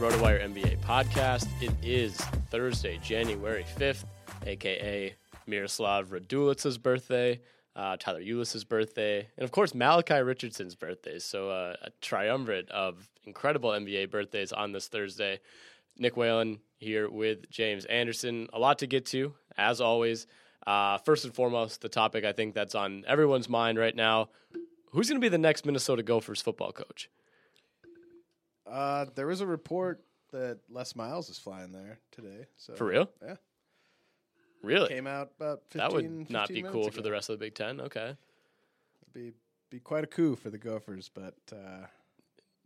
RotoWire NBA podcast. It is Thursday, January 5th, aka Miroslav Raduljica's birthday, uh, Tyler Ulis's birthday, and of course Malachi Richardson's birthday. So uh, a triumvirate of incredible NBA birthdays on this Thursday. Nick Whalen here with James Anderson. A lot to get to, as always. Uh, first and foremost, the topic I think that's on everyone's mind right now: Who's going to be the next Minnesota Gophers football coach? Uh, there was a report that Les Miles is flying there today. So For real? Yeah. Really? Came out about 15, that would not 15 be cool ago. for the rest of the Big Ten. Okay. It'd be be quite a coup for the Gophers, but uh, don't-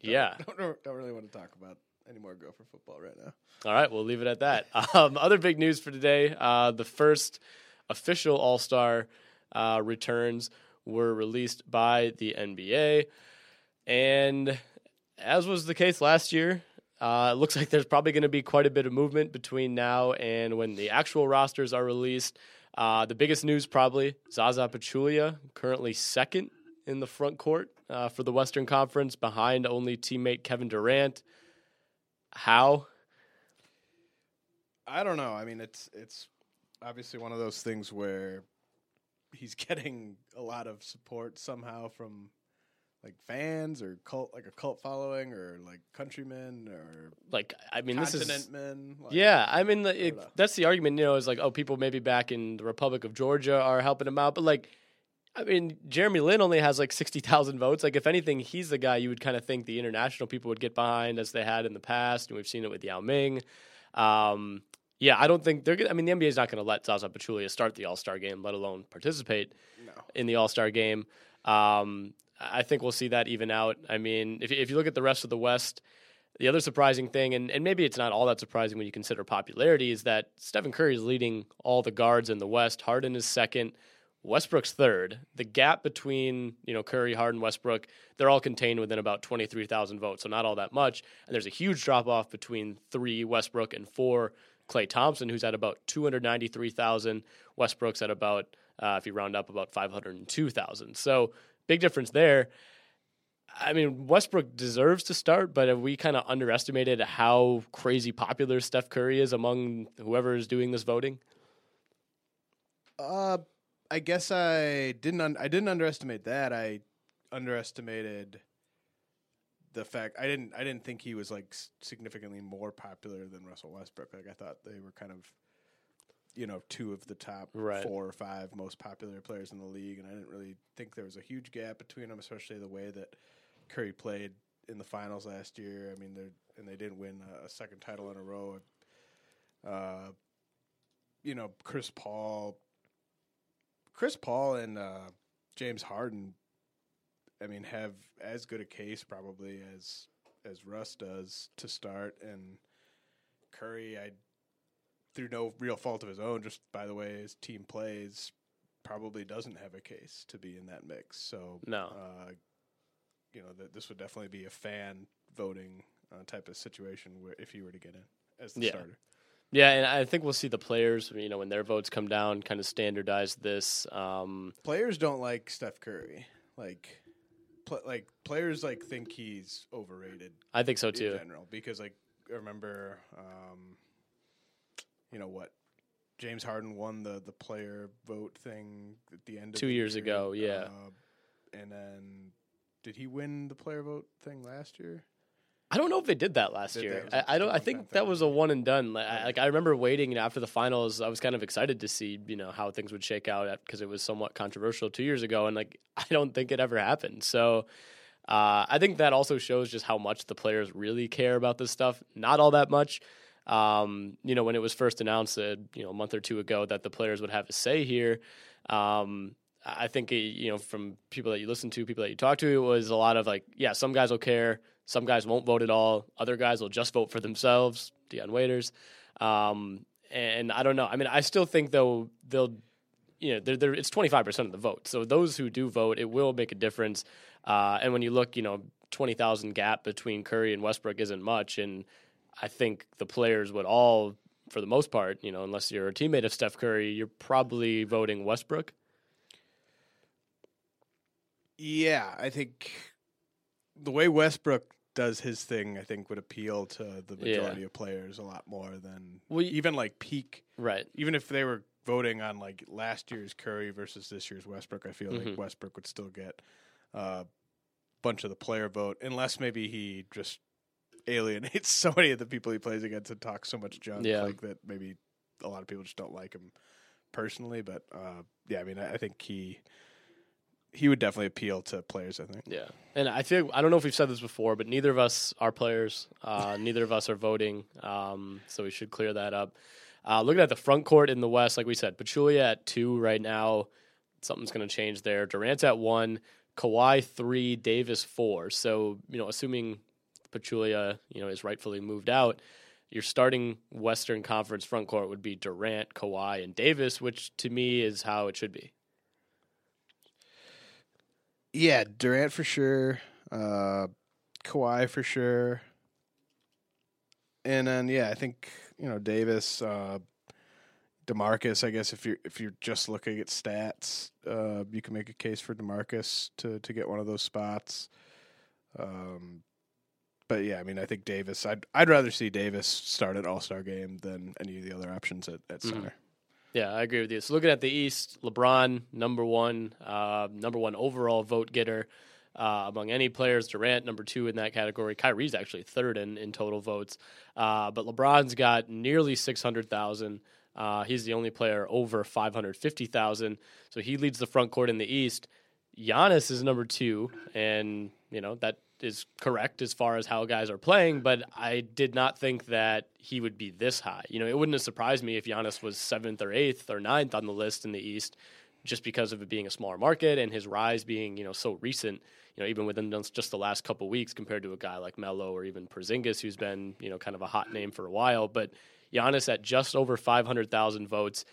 Yeah. don't, don't don't really want to talk about any more Gopher football right now. All right, we'll leave it at that. Um, other big news for today: uh, the first official All Star uh, returns were released by the NBA, and as was the case last year, uh, it looks like there's probably going to be quite a bit of movement between now and when the actual rosters are released. Uh, the biggest news probably Zaza Pachulia, currently second in the front court uh, for the Western Conference, behind only teammate Kevin Durant. How? I don't know. I mean, it's it's obviously one of those things where he's getting a lot of support somehow from like fans or cult, like a cult following, or like countrymen or Like, I mean, this is continent men. Like, Yeah, I mean, the- it, that's the argument. You know, is like, oh, people maybe back in the Republic of Georgia are helping him out, but like, I mean, Jeremy Lin only has like sixty thousand votes. Like, if anything, he's the guy you would kind of think the international people would get behind, as they had in the past, and we've seen it with Yao Ming. Um, yeah, I don't think they're. Gonna, I mean, the NBA is not going to let Zaza Pachulia start the All Star game, let alone participate in the All Star game. Um, I think we'll see that even out. I mean, if if you look at the rest of the West, the other surprising thing, and, and maybe it's not all that surprising when you consider popularity, is that Stephen Curry is leading all the guards in the West. Harden is second. Westbrook's third. The gap between you know Curry, Harden, Westbrook, they're all contained within about twenty three thousand votes, so not all that much. And there's a huge drop off between three Westbrook and four Klay Thompson, who's at about two hundred ninety three thousand. Westbrook's at about uh, if you round up about five hundred two thousand. So big difference there. I mean, Westbrook deserves to start, but have we kind of underestimated how crazy popular Steph Curry is among whoever is doing this voting? Uh, I guess I didn't. Un- I didn't underestimate that. I underestimated the fact I didn't. I didn't think he was like significantly more popular than Russell Westbrook. Like I thought they were kind of, you know, two of the top right. four or five most popular players in the league, and I didn't really think there was a huge gap between them, especially the way that Curry played in the finals last year. I mean, they and they didn't win a, second title in a row. Uh, you know, Chris Paul Chris Paul and uh, James Harden, I mean, have as good a case probably as as Russ does to start, and Curry, I through no real fault of his own, just by the way his team plays, probably doesn't have a case to be in that mix. So no, uh, you know, th- this would definitely be a fan voting uh, type of situation where if he were to get in as the yeah. starter. Yeah, and I think we'll see the players, you know, when their votes come down, kind of standardize this. Um, players don't like Steph Curry. Like, pl- like players like think he's overrated. I think so too. In general, because like I remember, um, you know what, James Harden won the the player vote thing at the end. of Two years year. ago, yeah. Uh, and then, did he win the player vote thing last year? I don't know if they did that last did year. I, I, don't. I think that was a one and done. Like I, like I, remember waiting after the finals. I was kind of excited to see you know how things would shake out because it was somewhat controversial two years ago, and like I don't think it ever happened. So uh, I think that also shows just how much the players really care about this stuff. Not all that much. Um, you know, when it was first announced, uh, you know, a month or two ago that the players would have a say here. Um, I think it, you know from people that you listen to, people that you talk to, it was a lot of like, yeah, some guys will care some guys won't vote at all. Other guys will just vote for themselves. Dion Waiters, um, and I don't know. I mean, I still think though they'll, you know, they're, they're, it's twenty five percent of the vote. So those who do vote, it will make a difference. Uh, and when you look, you know, twenty thousand gap between Curry and Westbrook isn't much, and I think the players would all, for the most part, you know, unless you're a teammate of Steph Curry, you're probably voting Westbrook. Yeah, I think the way Westbrook does his thing, I think would appeal to the majority yeah. of players a lot more than well, even like peak. Right. Even if they were voting on like last year's Curry versus this year's Westbrook, I feel mm-hmm. like Westbrook would still get a bunch of the player vote, unless maybe he just alienates so many of the people he plays against and talks so much junk yeah. like that. Maybe a lot of people just don't like him personally, but uh, yeah, I mean, I, I think he he would definitely appeal to players. I think. Yeah, and I feel I don't know if we've said this before, but neither of us are players. Uh, neither of us are voting, um, so we should clear that up. Uh, looking at the front court in the West, like we said, Pachulia at two right now. Something's going to change there. Durant's at one, Kawhi three, Davis four. So you know, assuming Pachulia you know is rightfully moved out, your starting Western Conference front court would be Durant, Kawhi, and Davis, which to me is how it should be. Yeah, Durant for sure. Uh, Kawhi for sure. And then yeah, I think you know Davis, uh, Demarcus. I guess if you're if you're just looking at stats, uh, you can make a case for Demarcus to to get one of those spots. Um, but yeah, I mean, I think Davis. I'd I'd rather see Davis start at All Star game than any of the other options at, at mm-hmm. center. Mm-hmm. Yeah, I agree with you. So looking at the East, LeBron number one, uh, number one overall vote getter uh, among any players. Durant number two in that category. Kyrie's actually third in in total votes, uh, but LeBron's got nearly six hundred thousand. Uh, he's the only player over five hundred fifty thousand. So he leads the front court in the East. Giannis is number two, and you know that is correct as far as how guys are playing, but I did not think that he would be this high. You know, it wouldn't have surprised me if Giannis was seventh or eighth or ninth on the list in the East. just because of it being a smaller market and his rise being you know so recent. You know, even within just the last couple weeks, compared to a guy like Melo or even Porzingis, who's been you know kind of a hot name for a while. But Giannis at just over five hundred thousand votes,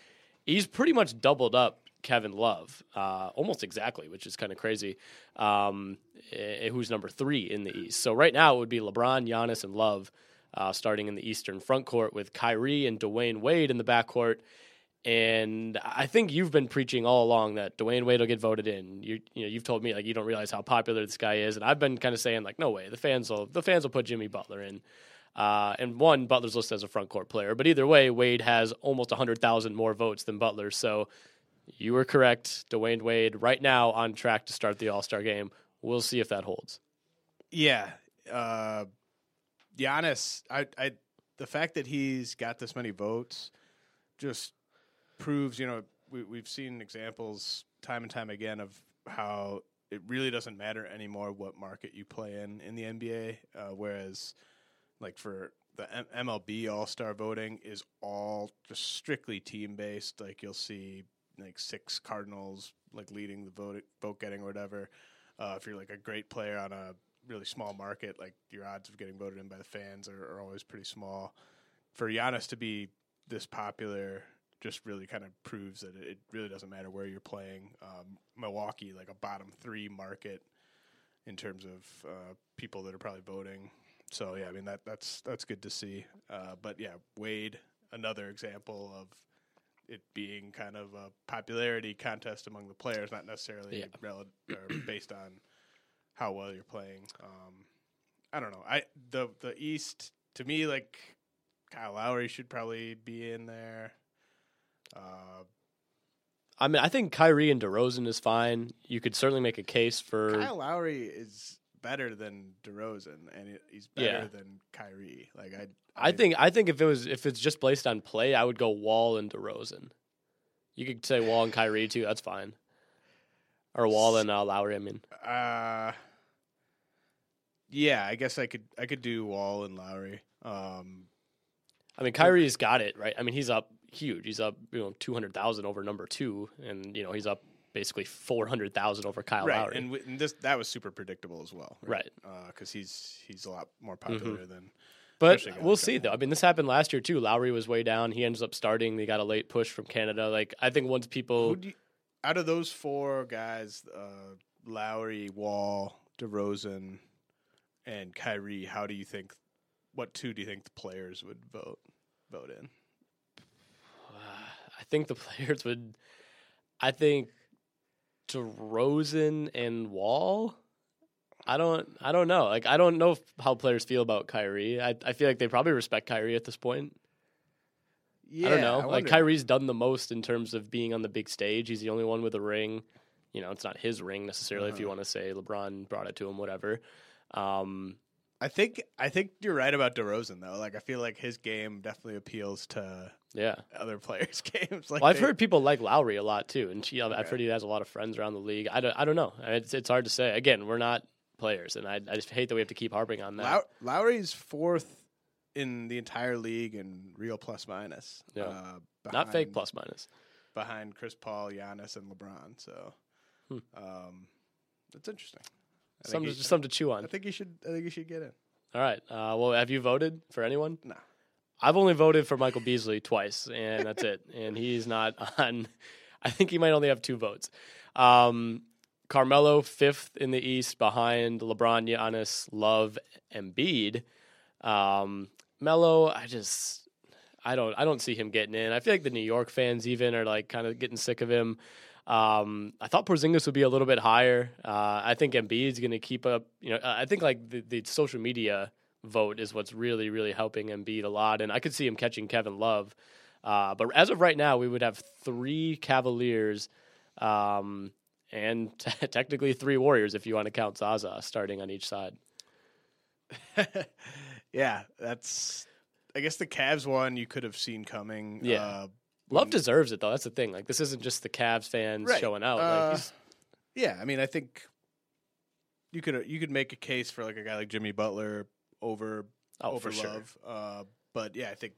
he's pretty much doubled up Kevin Love, uh, almost exactly, which is kind of crazy. Um, eh, who's number three in the East? So right now it would be LeBron, Giannis, and Love uh, starting in the Eastern front court with Kyrie and Dwayne Wade in the back court. And I think you've been preaching all along that Dwayne Wade will get voted in. You, you know, you've told me like you don't realize how popular this guy is, and I've been kind of saying like, no way, the fans will the fans will put Jimmy Butler in. Uh, and one, Butler's listed as a front court player, but either way, Wade has almost hundred thousand more votes than Butler. So you were correct, Dwayne Wade, right now on track to start the All Star game. We'll see if that holds. Yeah, uh, Giannis, I, I, the fact that he's got this many votes just proves, you know, we, we've seen examples time and time again of how it really doesn't matter anymore what market you play in in the NBA. Uh, whereas, like for the M- MLB All Star voting is all just strictly team based. Like you'll see like six Cardinals like leading the vote vote getting or whatever. Uh, if you're like a great player on a really small market, like your odds of getting voted in by the fans are, are always pretty small. For Giannis to be this popular just really kind of proves that it really doesn't matter where you're playing. Um, Milwaukee, like a bottom three market in terms of uh, people that are probably voting. So yeah, I mean that that's that's good to see. Uh, but yeah, Wade, another example of it being kind of a popularity contest among the players, not necessarily Yeah. rel- or based on how well you're playing. Um, I don't know. I the the East to me like Kyle Lowry should probably be in there. Uh, I mean, I think Kyrie and DeRozan is fine. You could certainly make a case for Kyle Lowry is better than DeRozan, and he- he's better Yeah. than Kyrie. Like I, I think I think if it was if it's just based on play, I would go Wall and DeRozan. You could say Wall and Kyrie too. That's fine. Or Wall and uh, Lowry. I mean, Uh, yeah, I guess I could I could do Wall and Lowry. Um, I mean Kyrie's got it right. I mean he's up huge. He's up you know two hundred thousand over number two, and you know he's up basically four hundred thousand over Kyle right, Lowry. and, w- and this that was super predictable as well. Right. because he's he's a lot more popular than. But especially a guy we'll see though. I mean, this happened last year too. Lowry was way down. He ends up starting. They got a late push from Canada. Like I think once people, Who do you, out of those four guys, uh, Lowry, Wall, DeRozan, and Kyrie, how do you think? What two do you think the players would vote vote in? I think the players would. I think DeRozan and Wall. I don't. I don't know. Like I don't know how players feel about Kyrie. I I feel like they probably respect Kyrie at this point. Yeah, I don't know. I like Kyrie's done the most in terms of being on the big stage. He's the only one with a ring. You know, it's not his ring necessarily. If you Uh-huh. want to say LeBron brought it to him, whatever. Um, I think I think you're right about DeRozan though. Like I feel like his game definitely appeals to yeah. other players' games. Like well, I've they- heard people like Lowry a lot too, and she, I've Okay. heard he has a lot of friends around the league. I don't, I don't know. It's it's hard to say. Again, we're not players, and I, I just hate that we have to keep harping on that. Low- Lowry's fourth in the entire league in real plus minus. Yeah. uh, not fake plus minus. behind Chris Paul, Giannis, and LeBron. So, Hmm. um, that's interesting. I think Something, he- just something to chew on. I think you should. I think you should get in. All right. Uh, well, have you voted for anyone? No. I've only voted for Michael Beasley twice, and that's it. And he's not on. I think he might only have two votes. Um, Carmelo fifth in the East behind LeBron, Giannis, Love, and Embiid. Um, Melo, I just, I don't, I don't see him getting in. I feel like the New York fans even are like kind of getting sick of him. Um, I thought Porzingis would be a little bit higher. Uh, I think Embiid's going to keep up. You know, I think like the, the social media vote is what's really, really helping Embiid a lot, and I could see him catching Kevin Love. Uh, but as of right now, we would have three Cavaliers, um, and technically three Warriors if you want to count Zaza starting on each side. yeah, that's. I guess the Cavs one you could have seen coming. Yeah. Uh, Love deserves it though. That's the thing. Like this isn't just the Cavs fans Right. showing out. Uh, like he's, yeah, I mean, I think you could you could make a case for like a guy like Jimmy Butler over Oh, over for sure. Love. Uh, but yeah, I think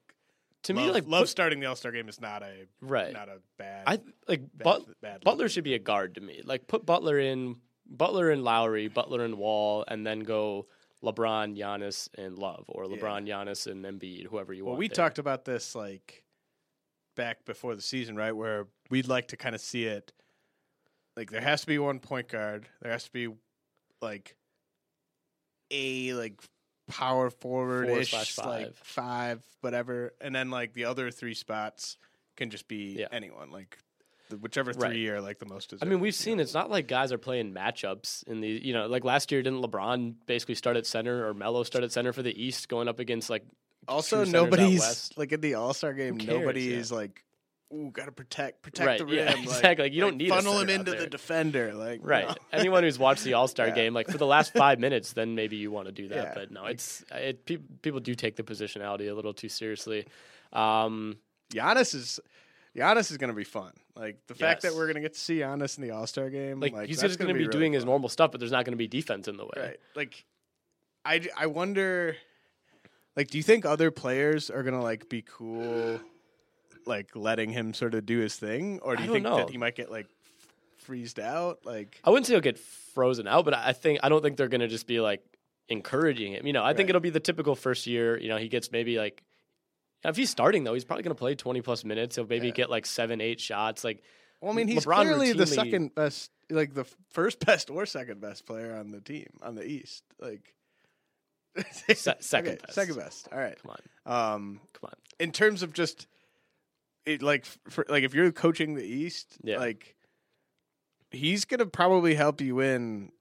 To me, love, like, love put- starting the All Star game is not a Right. not a bad. I like bad- but, bad look. Butler should be a guard to me. Like put Butler in Butler and Lowry, Butler and Wall, and then go LeBron, Giannis, and Love, or LeBron, Giannis, and Embiid, whoever you well, want. we there. talked about this like back before the season, right? Where we'd like to kind of see it. Like there has to be one point guard. There has to be like a like power forward ish, like five. whatever, and then like the other three spots can just be Yeah. anyone, like whichever Right. three are like the most. I mean, we've seen know? it's not like guys are playing matchups in the you know like last year didn't LeBron basically start at center or Melo start at center for the East going up against like Also, true centers out nobody's like in the All Star game. cares, Nobody yeah. like, ooh, got to protect protect Right, the rim. yeah, like- exactly. Like, you don't need funnel him into the defender. Like Right. no. Anyone who's watched the All Star Yeah. game, like for the last five minutes, then maybe you want to do that. But no, it's it. Pe- people do take the positionality a little too seriously. Um, Giannis is Giannis is going to be fun. Like the fact that we're going to get to see Giannis in the All Star game. like, Like, he's just going to gonna be, really doing his normal stuff, but there's not going to be defense in the way. Right. Like, I wonder. Like, do you think other players are going to like be cool, like letting him sort of do his thing, or do I you think know. that he might get like freezed out? Like, I wouldn't say he'll get frozen out, but I think I don't think they're going to just be like encouraging him. You know, I think it'll be the typical first year. You know, he gets maybe like if he's starting though, he's probably going to play twenty plus minutes. He'll maybe Yeah. get like seven, eight shots. Like, well, I mean, he's LeBron clearly the second best, like the first best or second best player on the team on the East. Like, Se- second Okay, best. second best. All right. come on, Um, come on. in terms of just it like for, like if you're coaching the East, Yeah. like he's gonna probably help you win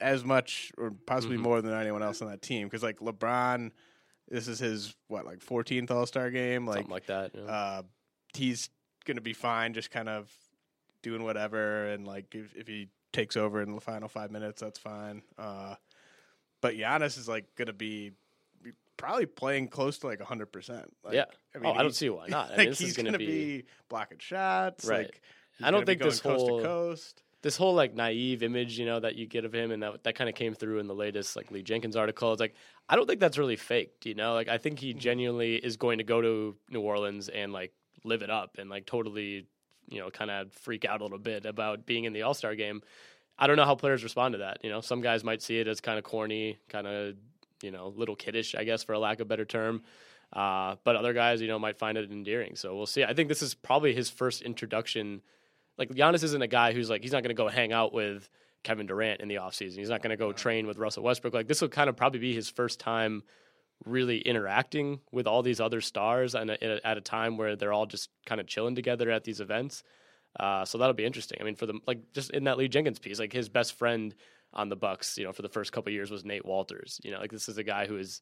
as much or possibly Mhm. more than anyone else on that team because like LeBron, this is his what like 14th All Star game, like, Something like that. know. uh, he's gonna be fine, just kind of doing whatever, and like if, if he takes over in the final five minutes, that's fine. Uh, but Giannis is like gonna be probably playing close to like hundred percent. Like, yeah. I oh, mean, oh, I don't see why not. I like mean, this he's going gonna be, be blocking shots. Right. Like I don't think this going coast whole- coast. this whole like naive image, you know, that you get of him, and that that kind of came through in the latest like Lee Jenkins article. It's like I don't think that's really faked, you know. Like I think he mm. genuinely is going to go to New Orleans and like live it up and like totally, you know, kind of freak out a little bit about being in the All Star game. I don't know how players respond to that. You know, some guys might see it as kind of corny, kind of you know, little kiddish, I guess, for a lack of a better term. Uh, but other guys, you know, might find it endearing. So we'll see. I think this is probably his first introduction. Like Giannis isn't a guy who's like he's not going to go hang out with Kevin Durant in the offseason. He's not going to go train with Russell Westbrook. Like this will kind of probably be his first time really interacting with all these other stars and at at a time where they're all just kind of chilling together at these events. Uh, so that'll be interesting. I mean, for the like just in that Lee Jenkins piece, like his best friend on the Bucks, you know, for the first couple years was Nate Wolters. You know, like this is a guy who is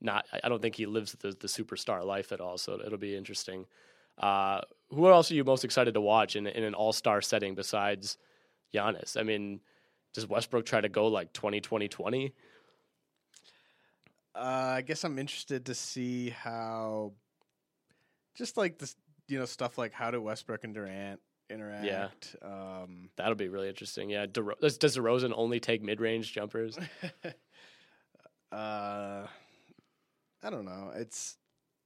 not. I- I don't think he lives the the superstar life at all. So it'll be interesting. Uh, who else are you most excited to watch in in an All Star setting besides Giannis? I mean, does Westbrook try to go like 20 20 20? Uh, I guess I'm interested to see how, just like this, you know, stuff like how do Westbrook and Durant interact? Um, That'll be really interesting. Yeah, DeRo- does, does DeRozan only take mid range jumpers? uh, I don't know. It's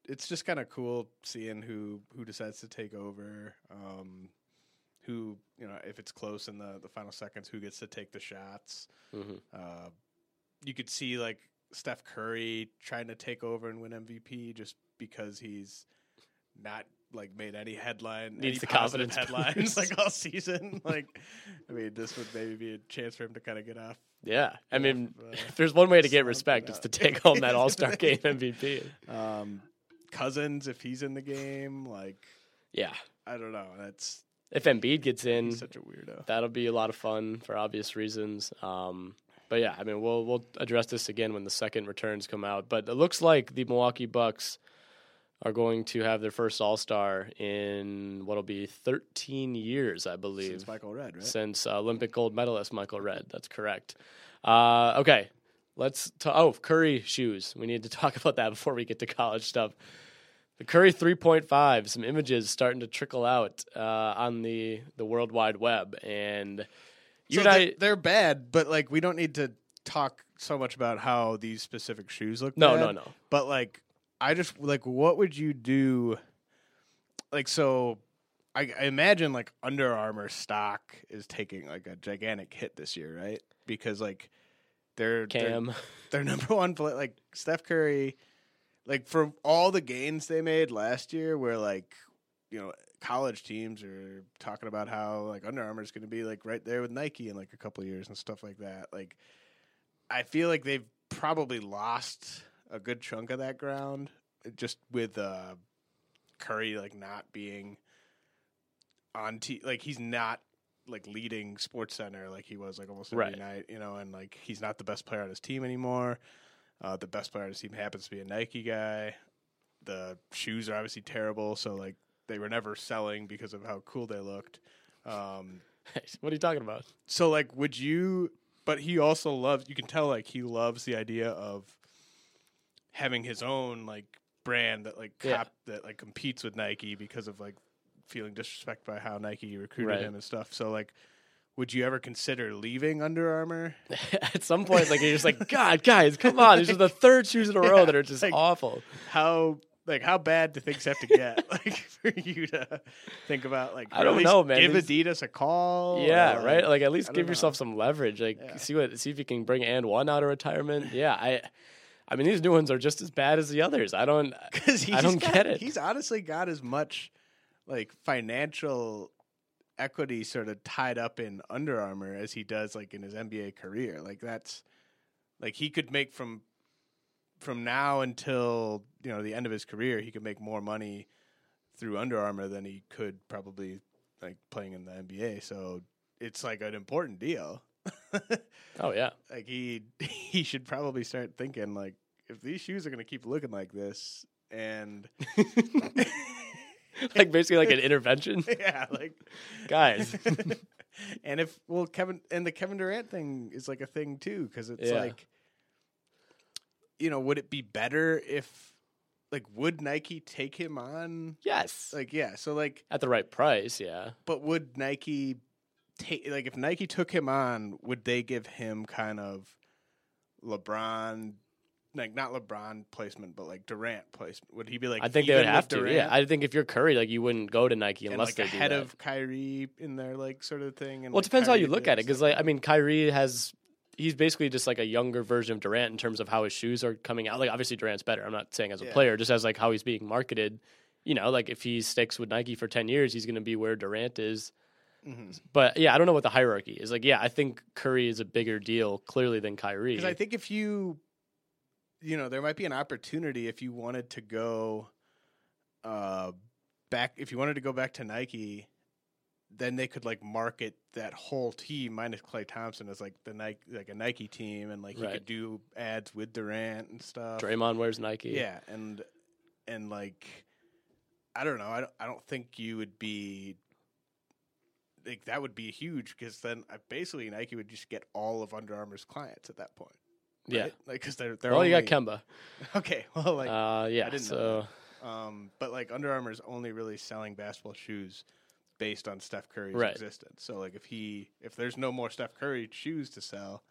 it's just kind of cool seeing who who decides to take over. Um, who you know, if it's close in the the final seconds, who gets to take the shots? hmm Uh, you could see like Steph Curry trying to take over and win MVP just because he's not like made any headline, Needs any the positive confidence headlines like all season. like, I mean, this would maybe be a chance for him to kind of get off. Yeah, I mean, uh, if there's one way to get respect, it it's to take home that All Star Game MVP. Um, Cousins, if he's in the game, like Yeah, I don't know. That's if Embiid gets in, such a weirdo. that'll be a lot of fun for obvious reasons. Um, but yeah, I mean, we'll we'll address this again when the second returns come out. But it looks like the Milwaukee Bucks are going to have their first All Star in what'll be 13 years, I believe, Since Michael Redd, right? since uh, Olympic gold medalist Michael Redd. That's correct. Uh, okay, let's. ta- oh, Curry shoes. We need to talk about that before we get to college stuff. The Curry 3.5. Some images starting to trickle out uh, on the the World Wide Web, and you so and they- I. they're bad, but like we don't need to talk so much about how these specific shoes look. No, bad, no, no. But like, I just like, what would you do like so I, I imagine like Under Armour stock is taking like a gigantic hit this year, right? Because like they're Cam. they're, they're number one play like Steph Curry, like for all the gains they made last year, where like you know college teams are talking about how like Under Armour is going to be like right there with Nike in like a couple of years and stuff like that. Like I feel like they've probably lost a good chunk of that ground just with uh, Curry like not being on t like he's not like leading Sports Center like he was like almost every Right. night, you know, and like he's not the best player on his team anymore. Uh, the best player on his team happens to be a Nike guy. The shoes are obviously terrible, so like they were never selling because of how cool they looked. Um, what are you talking about? so like would you but he also loves you can tell like he loves the idea of having his own like brand that like Yeah. cop, that like competes with Nike because of like feeling disrespect by how Nike recruited Right. him and stuff. So like would you ever consider leaving Under Armour? At some point, like you're just like, God, guys, come on! These are the third shoes in a row Yeah, that are just like- awful. How like how bad do things have to get like for you to think about like I don't know, man. Give These- Adidas a call. Yeah, or, right. Like at least give don't yourself some leverage. Like Yeah. see what see if you can bring and one out of retirement. Yeah, I. I mean, these new ones are just as bad as the others. I don't. because I don't got, get it. He's honestly got as much like financial equity sort of tied up in Under Armour as he does like in his NBA career. Like that's like he could make from from now until you know the end of his career, he could make more money through Under Armour than he could probably like playing in the NBA. So it's like an important deal. Oh yeah. like he he should probably start thinking like if these shoes are going to keep looking like this and like basically like an intervention, yeah like guys. and if well Kevin and the Kevin Durant thing is like a thing too because it's Yeah. like you know would it be better if like would Nike take him on yes, like yeah so like at the right price. Yeah. but would Nike take like if Nike took him on, would they give him kind of LeBron like not LeBron placement, but like Durant placement? Would he be like I think they would have to. Durant Yeah, I think if you're Curry, like you wouldn't go to Nike and unless like they ahead of Kyrie in their like sort of thing? And well, it like, depends how you look at it, because like I mean, Kyrie has he's basically just like a younger version of Durant in terms of how his shoes are coming out. Like obviously Durant's better. I'm not saying as a Yeah. player, just as like how he's being marketed. You know, like if he sticks with Nike for ten years, he's going to be where Durant is. Mhm. But yeah, I don't know what the hierarchy is. Like, yeah, I think Curry is a bigger deal clearly than Kyrie. Because I think if you, you know, there might be an opportunity if you wanted to go, uh, back if you wanted to go back to Nike, then they could like market that whole team minus Klay Thompson as like the Nike like a Nike team, and like Right. could do ads with Durant and stuff. Draymond wears Nike. Yeah, and and like I don't know. I don't, I don't think you would be like that would be huge because then uh, basically Nike would just get all of Under Armour's clients at that point. Yeah. like because they're they're Well, only, you got Kemba. Okay, well, like uh, yeah. I didn't so know um, but like Under Armour's only really selling basketball shoes based on Steph Curry's Right. existence. So like if he if there's no more Steph Curry shoes to sell,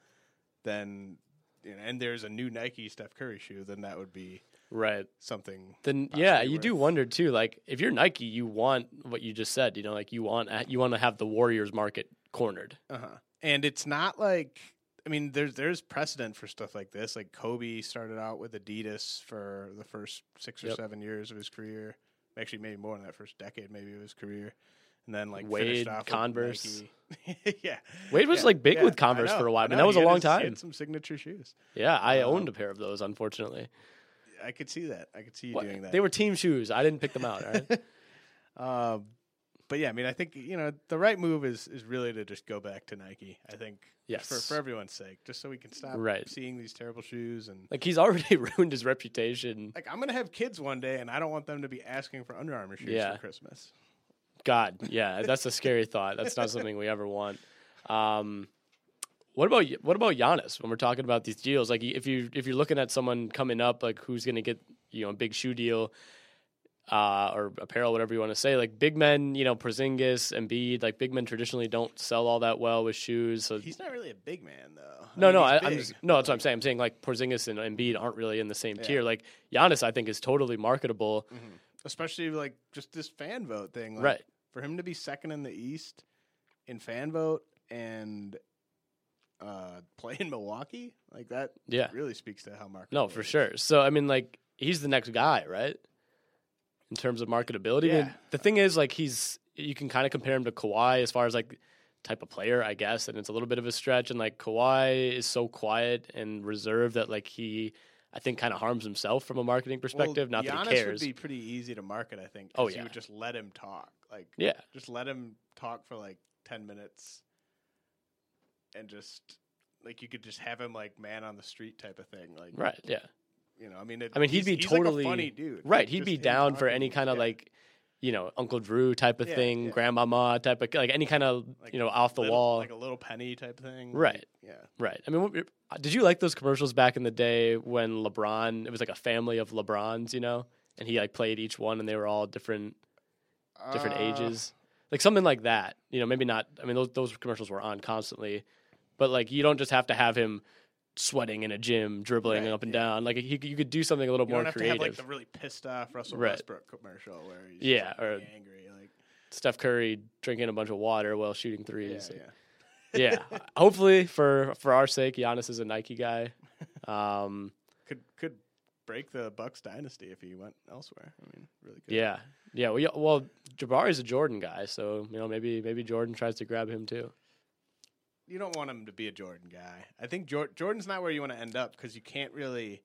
then you know, and there's a new Nike Steph Curry shoe, then that would be right. something. Then yeah, you do wonder too. Like if you're Nike, you want what you just said. You know, like you want you want to have the Warriors market cornered. Uh huh. And it's not like I mean, there's there's precedent for stuff like this. Like Kobe started out with Adidas for the first six or Yep. seven years of his career. Actually, maybe more than that first decade, maybe of his career. And then like Wade, finished off with Converse. Yeah, Wade was Yeah, like big yeah, with Converse know, for a while. I mean, that was He a long his- time. some signature shoes. Yeah, I Um, owned a pair of those. Unfortunately, I could see that. I could see you What- doing that. they were team shoes. I didn't pick them out. All right. Um, but yeah, I mean, I think you know the right move is is really to just go back to Nike. I think, Yes. for for everyone's sake, just so we can stop Right. seeing these terrible shoes and like he's already ruined his reputation. like I'm gonna have kids one day, and I don't want them to be asking for Under Armour shoes Yeah. for Christmas. God, yeah, that's a scary thought. That's not something we ever want. Um, what about what about Giannis? When we're talking about these deals, like if you if you're looking at someone coming up, like who's going to get you know a big shoe deal, uh, or apparel, whatever you want to say, like big men, you know, Porzingis, and Embiid, like big men traditionally don't sell all that well with shoes. So He's not really a big man though. no, mean, no, I, I'm just, no. That's what I'm saying. I'm saying like Porzingis and Embiid aren't really in the same Yeah. tier. Like Giannis, I think is totally marketable, Mm-hmm. especially like just this fan vote thing. Like, Right. For him to be second in the East in fan vote and uh, play in Milwaukee, like that, Yeah. really speaks to how marketable. No, for is. sure. So I mean, like he's the next guy, right? In terms of marketability. I mean, Yeah. the thing is, like he's you can kind of compare him to Kawhi as far as like type of player, I guess, and it's a little bit of a stretch. And like Kawhi is so quiet and reserved that like he, I think, kind of harms himself from a marketing perspective. Well, Not that Giannis he cares. would be pretty easy to market, I think. Oh yeah. you would just let him talk. Like, Yeah. just let him talk for like ten minutes, and just like you could just have him like man on the street type of thing. Like, Right. Yeah. You know, I mean, it, I mean, he'd be he's like totally funny dude. Right. Like, He'd be down for any kind of yeah. like, you know, Uncle Drew type of Yeah, thing, yeah. grandmama type of like any kind of Like you know off the little- wall. like a little penny type thing. Right. Yeah. Right. I mean, what, did you like those commercials back in the day when LeBron? It was like a family of LeBrons, you know, and he like played each one, and they were all different, different Uh, ages, like something like that. You know, maybe not. I mean, those those commercials were on constantly, but like you don't just have to have him sweating in a gym, dribbling Right, up and yeah. down. Like he, you could do something a little You more creative. have like the really pissed off Russell Right. Westbrook commercial where he's Yeah, just, like, or- angry. Like, Steph Curry drinking a bunch of water while shooting threes. yeah. yeah. Hopefully, for for our sake, Giannis is a Nike guy. Um, Could could break the Bucks dynasty if he went elsewhere. I mean, really good. Yeah, yeah. Well, yeah, well, Jabari's a Jordan guy, so you know maybe maybe Jordan tries to grab him too. You don't want him to be a Jordan guy. I think Jor- Jordan's not where you want to end up because you can't really.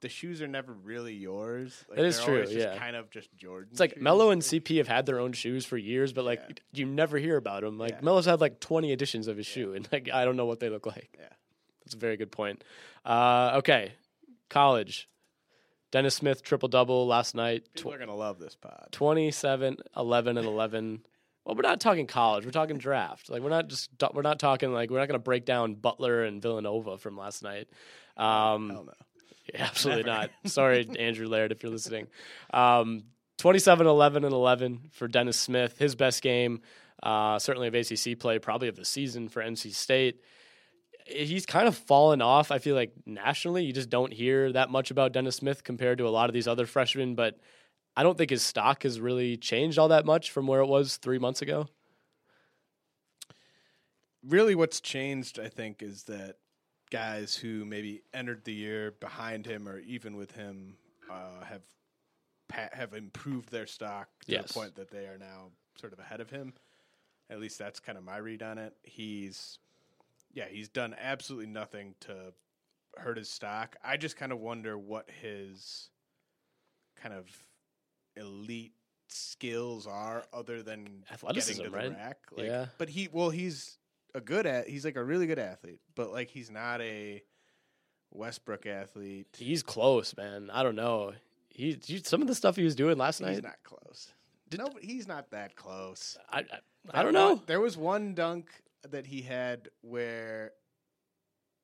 The shoes are never really yours. Like, That is true, yeah. kind of just Jordan. It's like shoes. Melo and CP have had their own shoes for years, but like Yeah. you never hear about them. Like Yeah. Melo's had like twenty editions of his shoe, and like I don't know what they look like. Yeah. That's a very good point. Uh, okay, college. Dennis Smith triple double last night. People are gonna love this pod. 27, 11, and 11. Well, we're not talking college. We're talking draft. Like we're not just we're not talking like we're not going to break down Butler and Villanova from last night. Um, Hell no. absolutely not. Sorry, Andrew Laird, if you're listening. Um, 27, 11, and 11 for Dennis Smith. His best game, uh, certainly of ACC play, probably of the season for NC State. He's kind of fallen off. I feel like nationally, you just don't hear that much about Dennis Smith compared to a lot of these other freshmen. But I don't think his stock has really changed all that much from where it was three months ago. really what's changed i think is that guys who maybe entered the year behind him or even with him uh, have have improved their stock to Yes. the point that they are now sort of ahead of him at least that's kind of my read on it he's yeah he's done absolutely nothing to hurt his stock i just kind of wonder what his kind of elite skills are other than Athleticism, getting to right? the rack like, Yeah. but he well he's a good at he's like a really good athlete, but like he's not a Westbrook athlete. He's close, man. I don't know. He, some of the stuff he was doing last He's night. He's not close. no, he's not that close. I, I, I don't know. one- there was one dunk that he had where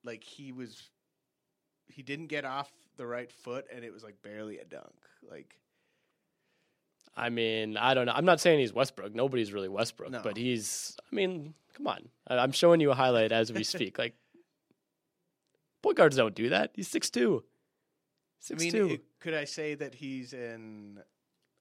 like he was he didn't get off the right foot and it was like barely a dunk. Like I mean, I don't know. I'm not saying he's Westbrook. Nobody's really Westbrook, No. but he's. I mean, come on. I- I'm showing you a highlight as we speak. Like, point guards don't do that. He's six two. I Six mean, two. it- could I say that he's an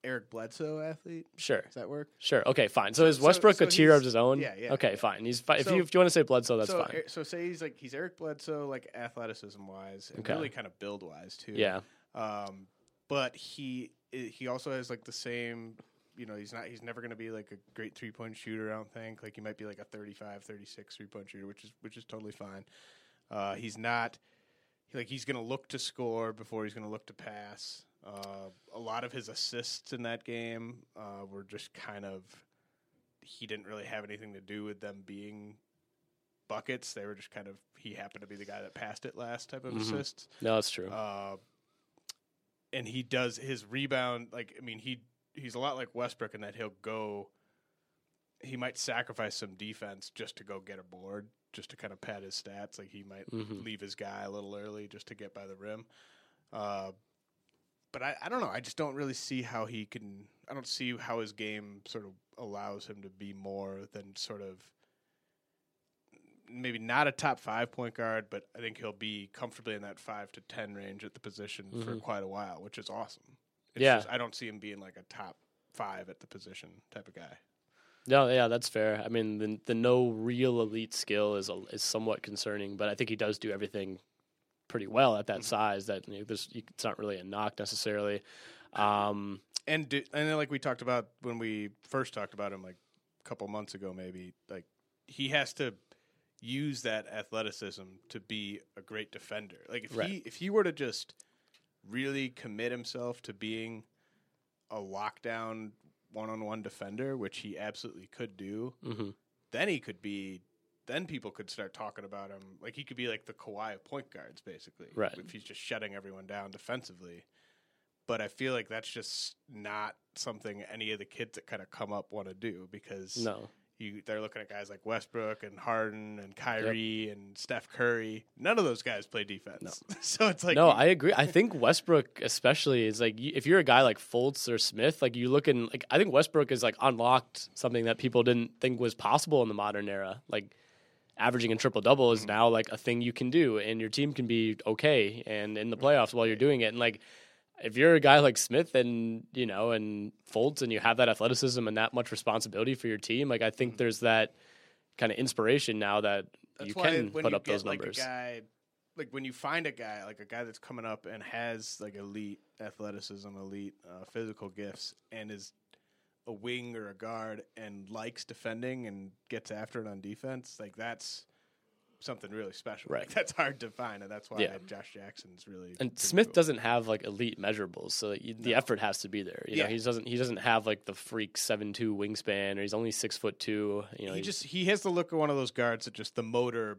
Eric Bledsoe athlete? Sure, Does that work? sure. Okay, fine. So is Westbrook so a tier of his own? yeah, yeah, Okay, yeah. fine. He's fi- if you if you want to say Bledsoe, that's so, fine. Er- So say he's like he's Eric Bledsoe, like athleticism wise, and Okay. really kind of build wise too. Yeah. Um, but he he also has like the same. You know, he's not. He's never going to be like a great three point shooter. I don't think. Like he might be like a 35, 36 three point shooter, which is which is totally fine. Uh, he's not. Like he's going to look to score before he's going to look to pass. Uh, a lot of his assists in that game uh, were just kind of. He didn't really have anything to do with them being buckets. They were just kind of he happened to be the guy that passed it last type of Mhm. assists. No, that's true. And he does his rebound like I mean he he's a lot like Westbrook in that he'll go. He might sacrifice some defense just to go get a board, just to kind of pad his stats. Like he might Mhm. leave his guy a little early just to get by the rim. Uh, but I, I don't know. I just don't really see how he can. I don't see how his game sort of allows him to be more than sort of maybe not a top five point guard, but I think he'll be comfortably in that five to ten range at the position for Mhm. quite a while, which is awesome. It's Yeah. just, I don't see him being like a top five at the position type of guy. No, yeah, that's fair. I mean, the the no real elite skill is a, is somewhat concerning, but I think he does do everything pretty well at that size. That you know, there's, it's not really a knock necessarily. Um, And do, and then like we talked about when we first talked about him like a couple months ago, maybe like he has to use that athleticism to be a great defender. Like if he if he were to just really commit himself to being a lockdown one on one defender, which he absolutely could do, mhm. then he could be. Then people could start talking about him like he could be like the Kawhi of point guards, basically. Right. If he's just shutting everyone down defensively. But I feel like that's just not something any of the kids that kind of come up want to do because no, you they're looking at guys like Westbrook and Harden and Kyrie and Steph Curry. None of those guys play defense. so it's like no, I agree. I think Westbrook, especially, is like if you're a guy like Fultz or Smith, like you look in like I think Westbrook is like unlocked something that people didn't think was possible in the modern era. Like averaging a triple double is mm-hmm. now like a thing you can do, and your team can be okay and in the playoffs while you're doing it. And like if you're a guy like Smith and you know and Fultz and you have that athleticism and that much responsibility for your team, like I think there's that kind of inspiration now that That's you can put you up get those like numbers. a guy, like when you find a guy like a guy that's coming up and has like elite athleticism, elite uh, physical gifts, and is a wing or a guard and likes defending and gets after it on defense, like that's something really special. Right. Like, that's hard to find, and that's why Yeah. Josh Jackson's really And Smith cool. doesn't have like elite measurables, so you, the effort has to be there. You know, Yeah. he doesn't he doesn't have like the freak seven two wingspan, or he's only six foot two. You know, he just he has the look of one of those guards that just the motor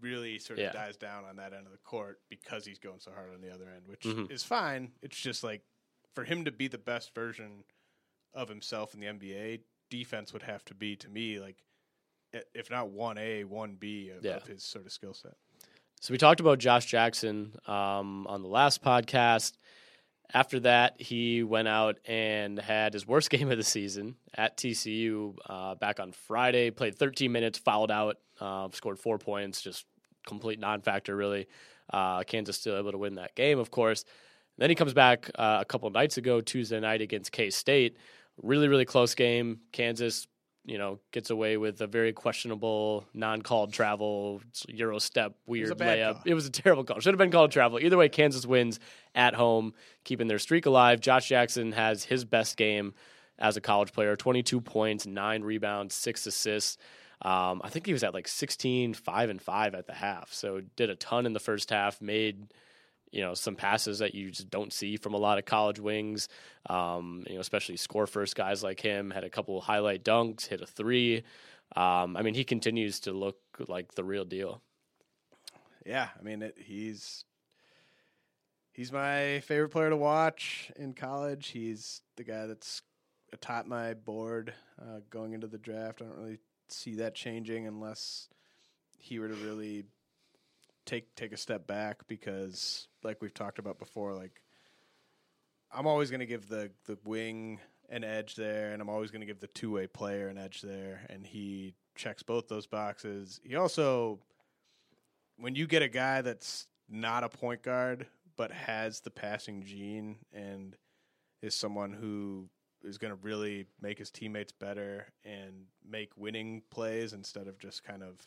really sort of Yeah. dies down on that end of the court because he's going so hard on the other end, which Mhm. is fine. It's just like for him to be the best version of himself in the NBA, defense would have to be to me like if not one A, one B of, Yeah. of his sort of skill set. So we talked about Josh Jackson um, on the last podcast. After that, he went out and had his worst game of the season at TCU uh, back on Friday. Played 13 minutes, fouled out, uh, scored four points, just complete non-factor really. Uh, Kansas still able to win that game, of course. Then he comes back uh, a couple nights ago, Tuesday night against K State. Really, really close game. Kansas you know, gets away with a very questionable non-called travel Euro step weird bad layup. call. It was a terrible call. Should have been called travel. Either way, Kansas wins at home, keeping their streak alive. Josh Jackson has his best game as a college player: 22 points, nine rebounds, six assists. Um, I think he was at like 16, 5 and 5 at the half. So did a ton in the first half, made you know some passes that you just don't see from a lot of college wings. Um, you know, especially score first guys like him had a couple highlight dunks, hit a three. Um, I mean, he continues to look like the real deal. Yeah, I mean it, he's he's my favorite player to watch in college. He's the guy that's atop my board uh, going into the draft. I don't really see that changing unless he were to really take take a step back because, like we've talked about before, like I'm always going to give the the wing an edge there, and I'm always going to give the two way player an edge there, and he checks both those boxes. He also when you get a guy that's not a point guard but has the passing gene and is someone who is going to really make his teammates better and make winning plays instead of just kind of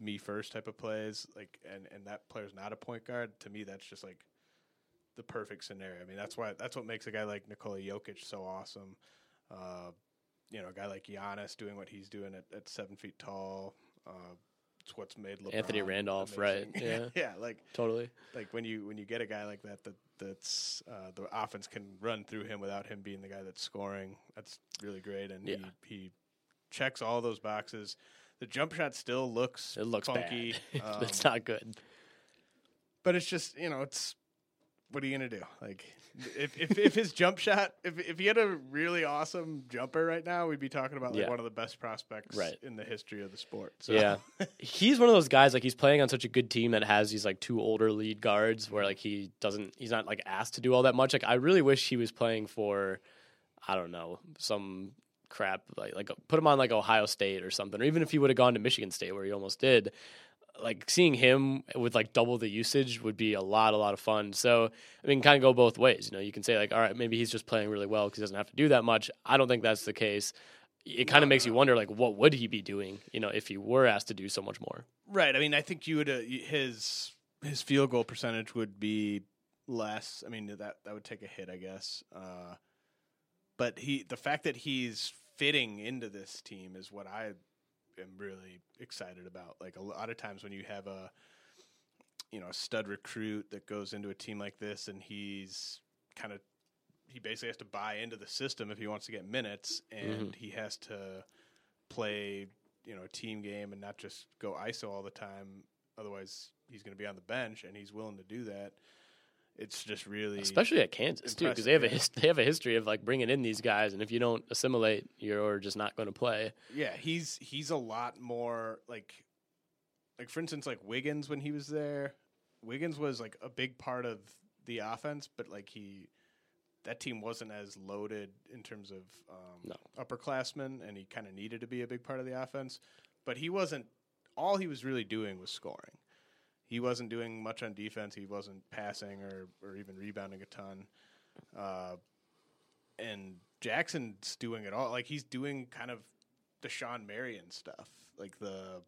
me first type of plays like and and that player's not a point guard to me that's just like the perfect scenario. I mean that's why that's what makes a guy like Nikola Jokic so awesome. Uh, you know, a guy like Giannis doing what he's doing at, at seven feet tall. Uh, it's what's made LeBron Anthony Randolph, right, yeah. yeah, like Totally. like when you when you get a guy like that that that's uh, the offense can run through him without him being the guy that's scoring. That's really great, and Yeah. he he checks all those boxes. The jump shot still looks It looks funky. um, it's not good. but it's just you know it's what are you gonna do? Like if if, if his jump shot if if he had a really awesome jumper right now, we'd be talking about like Yeah. one of the best prospects Right. in the history of the sport. So. Yeah. he's one of those guys like he's playing on such a good team that has these like two older lead guards where like he doesn't he's not like asked to do all that much. Like I really wish he was playing for I don't know, some crap like like put him on like Ohio State or something or even if he would have gone to Michigan State where he almost did like seeing him with like double the usage would be a lot, a lot of fun. So I mean, kind of go both ways. You know, you can say like, all right, maybe he's just playing really well because he doesn't have to do that much. I don't think that's the case. It kind of makes you wonder, like, what would he be doing? You know, if he were asked to do so much more. Right. I mean, I think you would uh, his his field goal percentage would be less. I mean, that that would take a hit, I guess. Uh, but he, the fact that he's fitting into this team is what I am really excited about. Like a lot of times when you have a you know a stud recruit that goes into a team like this, and he's kind of he basically has to buy into the system if he wants to get minutes, and mm-hmm. he has to play you know a team game and not just go ISO all the time. Otherwise, he's going to be on the bench, and he's willing to do that. It's just really especially at Kansas too, because they have a his- they have a history of like bringing in these guys, and if you don't assimilate, you're just not going to play. Yeah, he's he's a lot more like like for instance like Wiggins when he was there. Wiggins was like a big part of the offense, but like he that team wasn't as loaded in terms of um, No. upperclassmen, and he kind of needed to be a big part of the offense. But he wasn't. All he was really doing was scoring. He wasn't doing much on defense. He wasn't passing or or even rebounding a ton. Uh, and Jackson's doing it all. Like he's doing kind of the Shawn Marion stuff, like the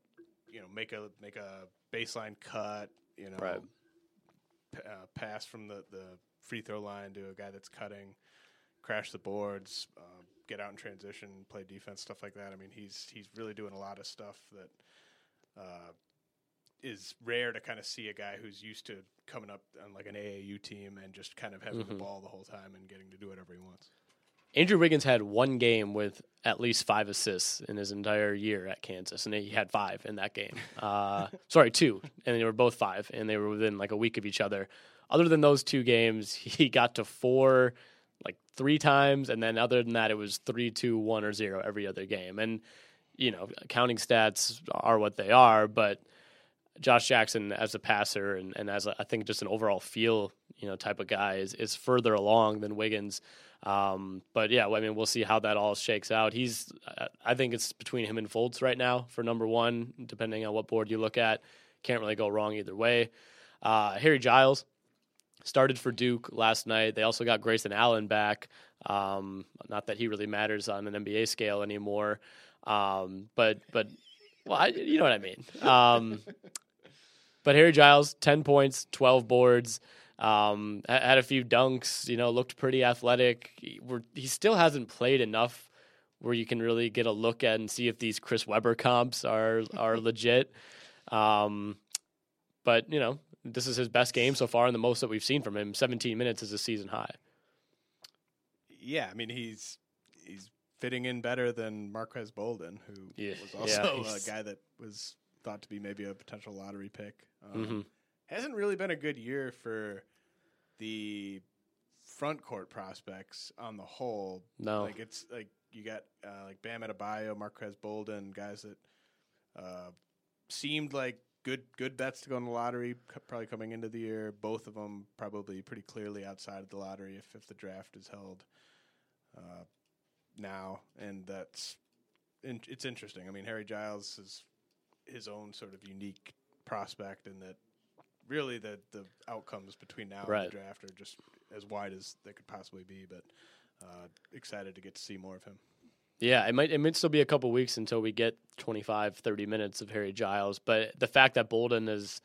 you know make a make a baseline cut, you know, Right. p- uh, pass from the the free throw line to a guy that's cutting, crash the boards, uh, get out in transition, play defense, stuff like that. I mean, he's he's really doing a lot of stuff that uh, is rare to kind of see a guy who's used to coming up on like an AAU team and just kind of having the ball the whole time and getting to do whatever he wants. Andrew Wiggins had one game with at least five assists in his entire year at Kansas, and he had five in that game. Uh, sorry, two, and they were both five, and they were within like a week of each other. Other than those two games, he got to four like three times, and then other than that, it was three, two, one, or zero every other game. And you know, counting stats are what they are, but Josh Jackson as a passer and, and as a, I think just an overall feel you know type of guy is is further along than Wiggins. Um, but yeah, I mean we'll see how that all shakes out. He's I- think it's between him and Fultz right now for number one, depending on what board you look at. Can't really go wrong either way. Uh, Harry Giles started for Duke last night. They also got Grayson Allen back. Um, not that he really matters on an NBA scale anymore, um, but but well, I, you know what I mean. Um, but Harry Giles, ten points, twelve boards. Um, had a few dunks. You know, looked pretty athletic. He, he still hasn't played enough where you can really get a look at and see if these Chris Webber comps are are legit. Um, but you know, this is his best game so far and the most that we've seen from him. 17 minutes is a season high. Yeah, I mean he's he's fitting in better than Marques Bolden, who Yeah, was yeah, also a guy that was thought to be maybe a potential lottery pick. Um, Mhm. Hasn't really been a good year for the front court prospects on the whole. No. like it's like you got uh, like Bam Adebayo, Marques Bolden, guys that uh, seemed like good good bets to go in the lottery. Probably coming into the year, both of them probably pretty clearly outside of the lottery if if the draft is held uh, now, and that's in, it's interesting. I mean, Harry Giles is his own sort of unique prospect, and that really the the outcomes between now and the draft are just as wide as they could possibly be. But uh, excited to get to see more of him. Yeah, it might it might still be a couple weeks until we get 25, 30 minutes of Harry Giles, but the fact that Bolden is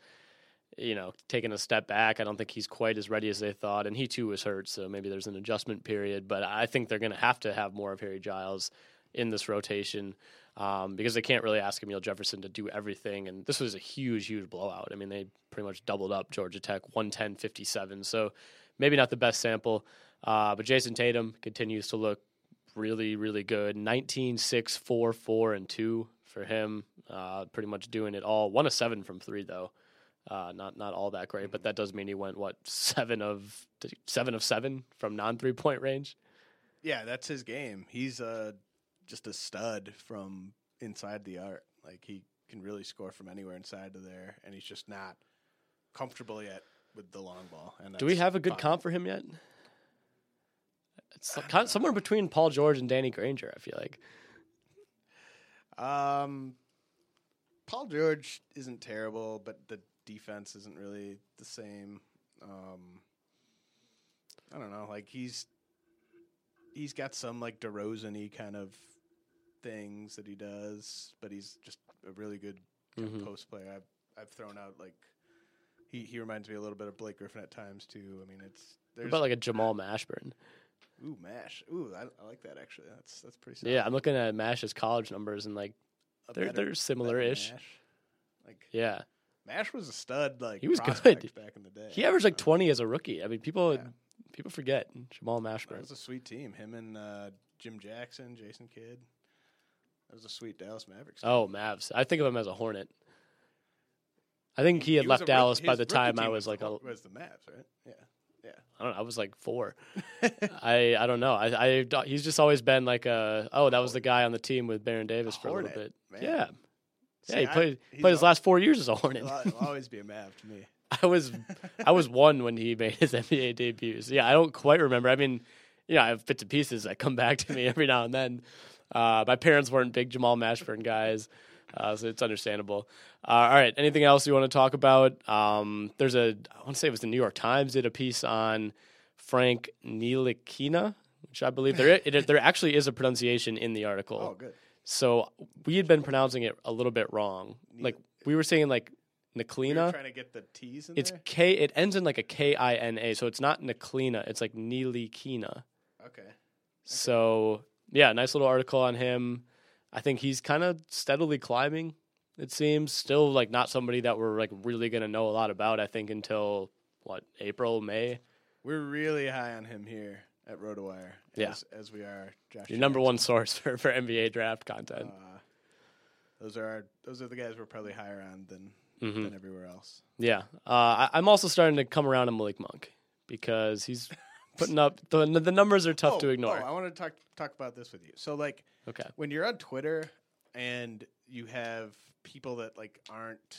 you know, taking a step back, I don't think he's quite as ready as they thought, and he too was hurt, so maybe there's an adjustment period. But I think they're going to have to have more of Harry Giles in this rotation um, because they can't really ask Amile Jefferson to do everything. And this was a huge, huge blowout. I mean, they pretty much doubled up Georgia Tech, 110 57. So maybe not the best sample. Uh, but Jayson Tatum continues to look really, really good. 19, 6, 4, 4, and 2 for him. Uh, pretty much doing it all. One of seven from three, though. Uh, not not all that great, but that does mean he went what seven of seven of seven from non three point range. Yeah, that's his game. He's uh, just a stud from inside the arc. Like he can really score from anywhere inside of there, and he's just not comfortable yet with the long ball. And Do we have a good fine. comp for him yet? It's kind of somewhere between Paul George and Danny Granger. I feel like Um, Paul George isn't terrible, but the defense isn't really the same. Um, I don't know. Like he's he's got some like DeRozan-y kind of things that he does, but he's just a really good Mhm. post player. I've I've thrown out like he he reminds me a little bit of Blake Griffin at times too. I mean, it's What there's about like a Jamal Mashburn? ooh mash ooh I, I like that actually. That's that's pretty. Solid. Yeah, I'm looking at Mash's college numbers and like A they're better- they're similar-ish. Like Yeah, Mash was a stud. Like He was good. back in the day. he averaged like 20 as a rookie. I mean, people Yeah. people forget Jamal That Mashburn. was a sweet team. Him and uh, Jim Jackson, Jason Kidd. That was a sweet Dallas Mavericks. team. Oh, Mavs. I think of him as a Hornet. I think he had was left a Dallas by the time I team was like a was the Mavs, right? Yeah, yeah. I don't know. I was like four. I I don't know. I I he's just always been like a oh that was the guy on the team with Baron Davis for a little bit. man. Yeah, See, yeah. He I- played played his al- last four years as a Hornet. He'll, he'll always be a Mav to me. I was I was one when he made his NBA debuts. Yeah, I don't quite remember. I mean, yeah, I have bits and pieces that come back to me every now and then. Uh, my parents weren't big Jamal Mashburn guys, uh, so it's understandable. Uh, all right, anything else you want to talk about? Um, there's a I want to say it was the New York Times did a piece on Frank Ntilikina, which I believe there it, there actually is a pronunciation in the article. Oh, good. So we had been pronouncing it a little bit wrong. Like we were saying like We Niklina. were trying to get the T's in It's there. K. It ends in like a K I N A, so it's not Niklina. It's like Nilikina. Okay. So yeah, nice little article on him. I think he's kind of steadily climbing. It seems still like not somebody that we're like really gonna know a lot about. I think until what April May. We're really high on him here at RotoWire. Yeah. As, as we are Josh. Your number Jackson. one source for, for NBA draft content. Uh, those are our, those are the guys we're probably higher on than Mhm. than everywhere else. Yeah, uh, I, I'm also starting to come around on Malik Monk because he's putting up the the numbers are tough oh, to ignore. Oh, I want to talk talk about this with you. So like okay. when you're on Twitter and you have people that like aren't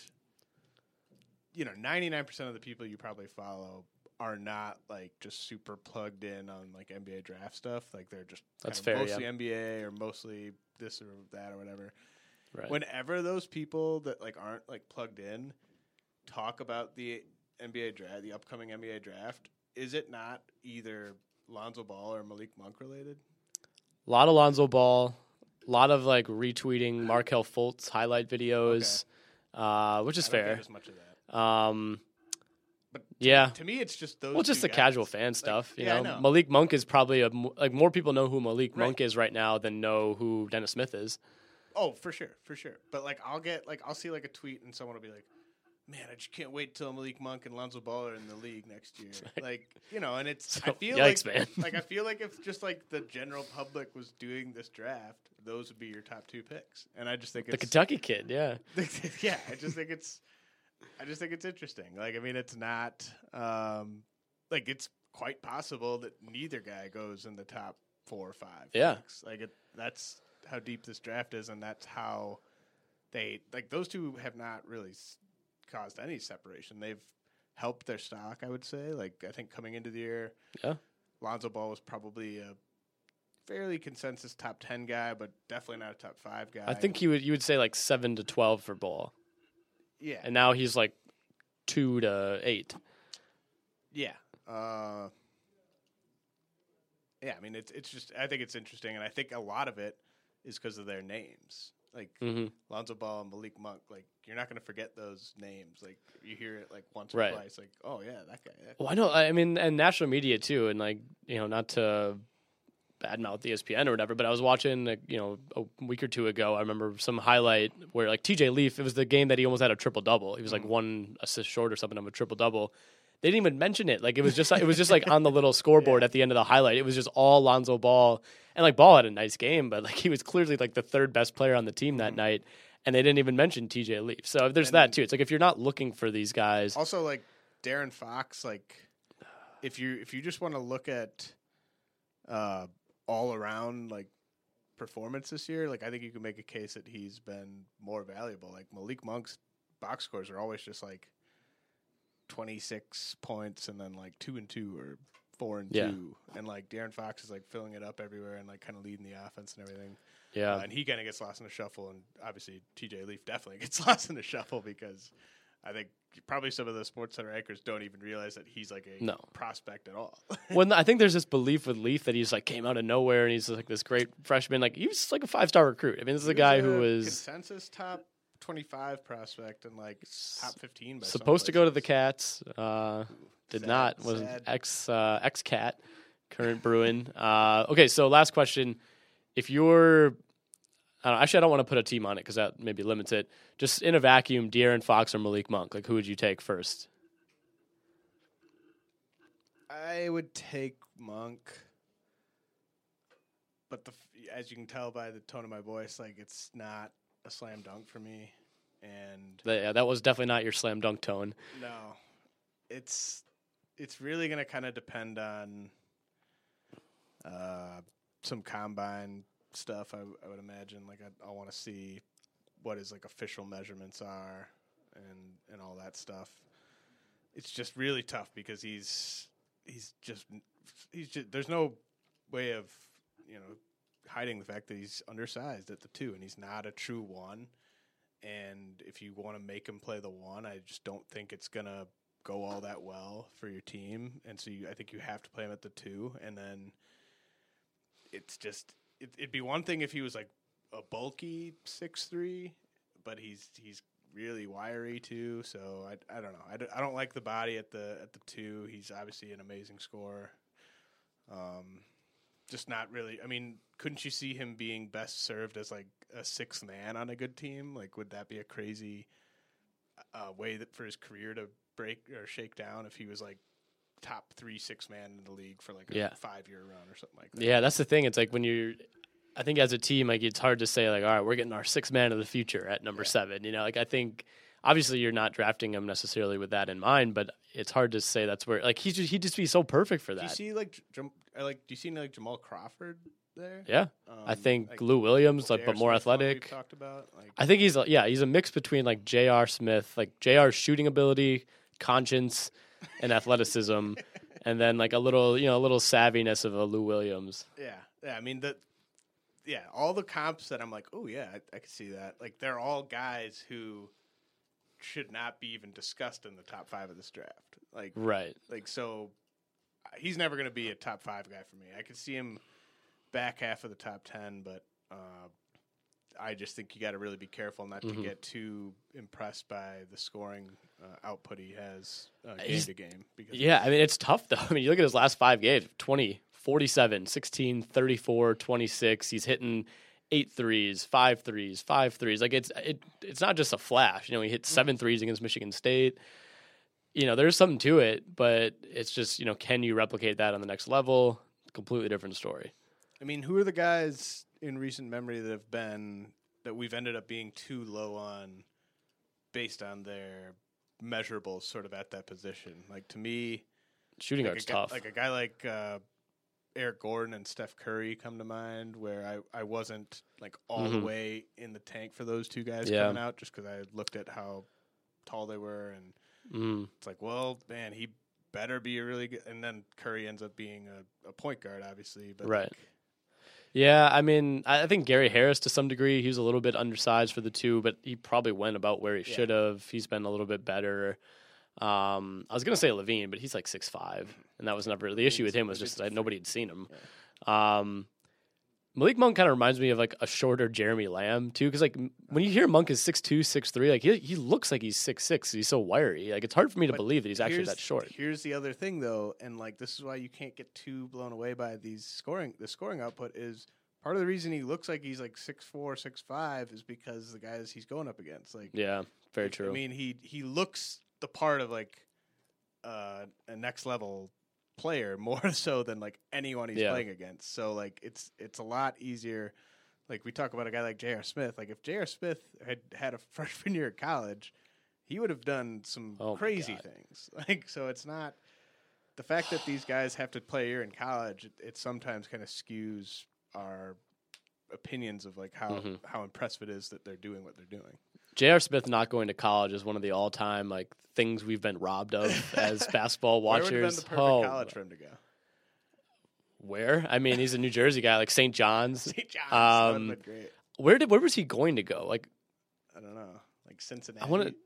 you know, 99% of the people you probably follow are not like just super plugged in on like NBA draft stuff. Like they're just That's fair, mostly yeah. NBA or mostly this or that or whatever. Right. Whenever those people that like aren't like plugged in talk about the NBA draft, the upcoming NBA draft, is it not either Lonzo Ball or Malik Monk related? A lot of Lonzo Ball, a lot of like retweeting Markelle Fultz highlight videos, uh, which is I don't fair. as much of that. Um, But yeah, To me, it's just those. well, just the casual guys. fan Like, stuff. You yeah, I know? Malik Monk is probably a like more people know who Malik Right. Monk is right now than know who Dennis Smith is. Oh, for sure, for sure. But like, I'll get like, I'll see like a tweet, and someone will be like, "Man, I just can't wait till Malik Monk and Lonzo Ball are in the league next year." Like, you know, and it's. I feel yikes, like, man. like I feel like if just like the general public was doing this draft, those would be your top two picks, and I just think The Kentucky kid, yeah. yeah, I just think it's, I just think it's interesting. Like, I mean, it's not, um, like it's quite possible that neither guy goes in the top four or five. Yeah. picks. like it. That's how deep this draft is, and that's how they like those two have not really caused any separation. They've helped their stock, I would say. Like, I think coming into the year, Yeah. Lonzo Ball was probably a fairly consensus top ten guy, but definitely not a top five guy. I think you would you would say like seven to twelve for Ball, yeah, and now he's like two to eight. Yeah. Uh, yeah, I mean it's it's just I think it's interesting, and I think a lot of it is because of their names, like Mhm. Lonzo Ball and Malik Monk. Like you're not going to forget those names. Like you hear it like once or Right. twice. Like oh yeah, that guy. That Well, I know. I mean, and national media too, and like you know, not to badmouth ESPN or whatever, but I was watching, like, you know, a week or two ago. I remember some highlight where like TJ Leaf. It was the game that he almost had a triple double. He was like one assist short or something of a triple double. They didn't even mention it. Like it was just it was just like on the little scoreboard at the end of the highlight. It was just all Lonzo Ball, and like Ball had a nice game, but like he was clearly like the third best player on the team that night. And they didn't even mention TJ Leaf. So there's that too. It's like if you're not looking for these guys, Also, like De'Aaron Fox, like if you if you just want to look at uh, all around like performance this year, like I think you can make a case that he's been more valuable. Like Malik Monk's box scores are always just like twenty six points and then like two and two or four and Yeah. two, and like De'Aaron Fox is like filling it up everywhere and like kind of leading the offense and everything. Yeah. Uh, and he kind of gets lost in the shuffle, and obviously TJ Leaf definitely gets lost in the shuffle because I think probably some of the Sports Center anchors don't even realize that he's like a No. prospect at all. when I think there's this belief with Leaf that he's like came out of nowhere and he's like this great freshman. Like he was like a five star recruit. I mean, this is a guy was who was consensus top twenty-five prospect and like top fifteen. By some supposed to go to the. Cats. Uh, did sad, not. Was sad. ex uh, ex Cat, current Bruin. Uh, okay, so last question: If you're I don't, actually, I don't want to put a team on it because that maybe limits it. Just in a vacuum, De'Aaron Fox or Malik Monk, like who would you take first? I would take Monk, but the as you can tell by the tone of my voice, like it's not a slam dunk for me. And That, yeah, that was definitely not your slam dunk tone. no, it's it's really going to kind of depend on uh, some combine stuff. I, I would imagine. Like I, I want to see what his like official measurements are and and all that stuff. It's just really tough because he's he's just he's just there's no way of you know hiding the fact that he's undersized at the two and he's not a true one. And if you want to make him play the one, I just don't think it's gonna go all that well for your team. And so you, I think you have to play him at the two, and then it's just it, it'd be one thing if he was like a bulky six three, but he's he's really wiry too. So I, I don't know. I, I don't like the body at the at the two. He's obviously an amazing scorer. Um, just not really. I mean, couldn't you see him being best served as like a sixth man on a good team? Like, would that be a crazy uh, way that for his career to break or shake down if he was like top three six man in the league for like a Yeah. five year run or something like that? Yeah, that's the thing. It's like when you're, I think as a team, like it's hard to say like, all right, we're getting our six man of the future at number seven. You know, like I think obviously you're not drafting him necessarily with that in mind, but it's hard to say that's where like he's just, he'd just be so perfect for that. Do you see like uh, like do you see like Jamal Crawford there? Yeah, I Um, think like Lou Williams, like but more Smith, athletic. Talked about like I think he's a- yeah, he's a mix between like J.R. Smith, like J.R.'s shooting ability, conscience, and athleticism, and then like a little you know a little savviness of a Lou Williams. Yeah, yeah. I mean the, yeah, all the comps that I'm like, oh yeah, I, I can see that. Like they're all guys who should not be even discussed in the top five of this draft. Like Right. like so, uh, he's never going to be a top five guy for me. I could see him back half of the top ten, but uh, I just think you got to really be careful not Mhm. to get too impressed by the scoring uh, output he has uh, game He's- to game. Because Yeah, I mean, it's tough, though. I mean, you look at his last five games 20, 47, 16, 34, 26. He's hitting eight threes, five threes, five threes. Like, it's it, it's not just a flash. You know, he hit seven threes against Michigan State. You know, there's something to it, but it's just, you know, can you replicate that on the next level? Completely different story. I mean, who are the guys in recent memory that have been that we've ended up being too low on based on their measurables sort of at that position? Like to me, Shooting like guard's a guy, tough. Like a guy like uh, Eric Gordon and Steph Curry come to mind where I, I wasn't like all the Mhm. way in the tank for those two guys Yeah. coming out just because I looked at how tall they were and Mm. it's like, well, man, he better be a really good. And then Curry ends up being a, a point guard, obviously, but Right. like, Yeah, I mean, I I think Gary Harris to some degree, he was a little bit undersized for the two, but he probably went about where he Yeah. should have. He's been a little bit better. Um, I was gonna say LaVine, but he's like six five, and that was never the issue with him was just that nobody had seen him. Um, Malik Monk kind of reminds me of like a shorter Jeremy Lamb too, because like when you hear Monk is six two, six three, like he he looks like he's six six. He's so wiry. Like it's hard for me to But believe that he's actually here's- that short. Here's the other thing, though, and like this is why you can't get too blown away by these scoring. The scoring output is part of the reason he looks like he's like six four, six five is because the guys he's going up against. Like, Yeah, very true. I mean, he he looks the part of like uh, a next level player more so than like anyone he's Yeah. playing against. So like it's it's a lot easier. Like we talk about a guy like J.R. Smith. Like if J.R. Smith had had a freshman year at college, he would have done some Oh crazy things. Like so, it's not the fact that these guys have to play a year in college. It, it sometimes kind of skews our opinions of like how Mhm. how impressive it is that they're doing what they're doing. J.R. Smith not going to college is one of the all-time like things we've been robbed of as basketball watchers. have been the perfect Oh, college for him to go? where? I mean, he's a New Jersey guy, like St. John's. St. John's Um, great. where did where was he going to go? Like, I don't know, like Cincinnati. I want to.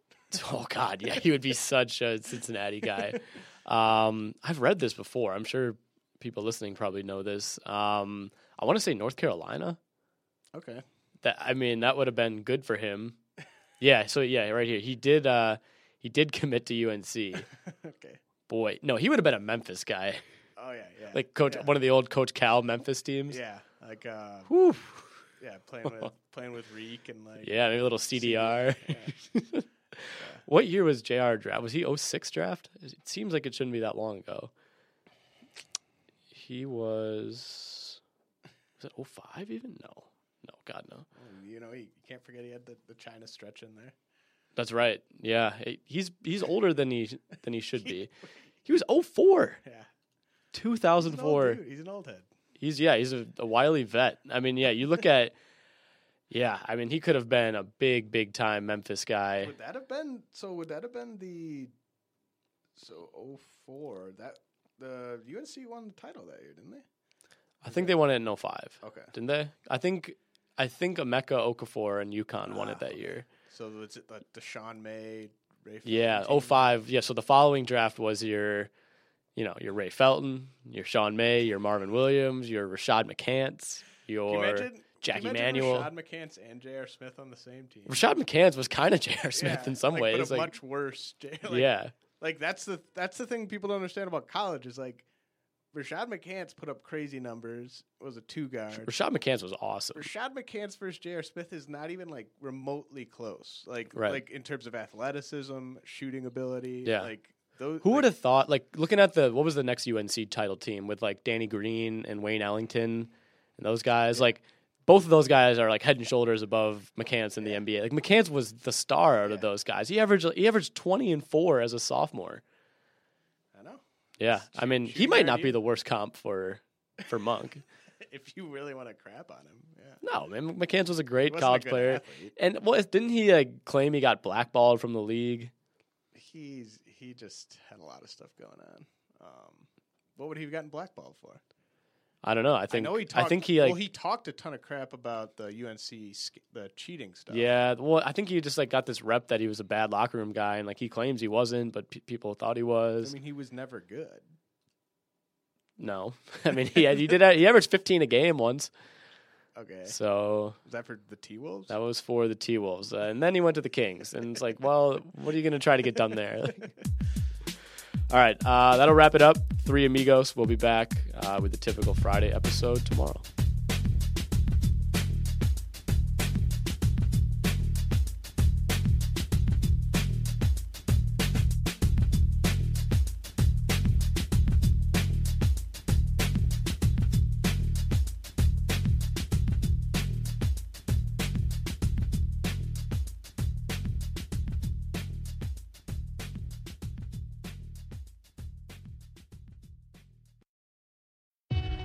Oh God, yeah, he would be such a Cincinnati guy. Um, I've read this before. I'm sure people listening probably know this. Um, I want to say North Carolina. Okay. That I mean, that would have been good for him. Yeah. So yeah, right here, he did. Uh, he did commit to UNC. okay. Boy, no, he would have been a Memphis guy, Oh yeah, yeah. like coach, yeah. one of the old Coach Cal Memphis teams. Yeah, like uh, Whew. yeah, playing with playing with Reek and like Yeah, maybe a little CDR. Yeah. what year was JR draft? Was he 06 draft? It seems like it shouldn't be that long ago. He was was it 05 even? No. No, God no. You know, you can't forget he had the, the China stretch in there. That's right. Yeah. He's he's older than he than he should be. He was 04. Yeah, He's an old 2004. dude. He's an old head. He's yeah, he's a, a wily vet. I mean, yeah, you look at yeah, I mean, he could have been a big, big time Memphis guy. Would that have been so? Would that have been the so 04, That the UNC won the title that year, didn't they? I think they won it in 05. Okay. Didn't they? I think I think Emeka Okafor and UConn won it Ah, that year. So was it like Deshaun May, Ray? Felton Yeah, team? 05. Yeah, so the following draft was your you know, your Ray Felton, your Sean May, your Marvin Williams, your Rashad McCants, Can you your can Jackie you imagine Manuel. Rashad McCants and J.R. Smith on the same team. Rashad McCants was kind of J.R. Smith Yeah, in some like, ways. but a like, much worse. J- like, yeah. like that's the that's the thing people don't understand about college is like Rashad McCants put up crazy numbers. Was a two guard. Rashad McCants was awesome. Rashad McCants versus J.R. Smith is not even like remotely close. Like Right. like in terms of athleticism, shooting ability. Yeah. Like those. Who like, would have thought? Like looking at the what was the next UNC title team with like Danny Green and Wayne Ellington and those guys? Like both of those guys are like head and shoulders above McCants in the NBA. Like McCants was the star out of those guys. He averaged he averaged twenty and four as a sophomore. Yeah, I mean he might not be the worst comp for for Monk. If you really want to crap on him, yeah. no, man, McCants was a great wasn't a college good player. athlete. And what didn't he like claim he got blackballed from the league? He's he just had a lot of stuff going on. Um, what would he have gotten blackballed for? I don't know. I think I know he I talked. think he like well, he talked a ton of crap about the UNC the cheating stuff. Yeah, well, I think he just like got this rep that he was a bad locker room guy, and like he claims he wasn't, but pe people thought he was. I mean he was never good. no, I mean he had, he did he averaged 15 a game once, Okay, so was that for the T Wolves? that was for the T Wolves, uh, and then he went to the Kings, and it's like, well, what are you gonna try to get done there? All right, uh, that'll wrap it up. Three amigos. We'll be back uh, with the typical Friday episode tomorrow.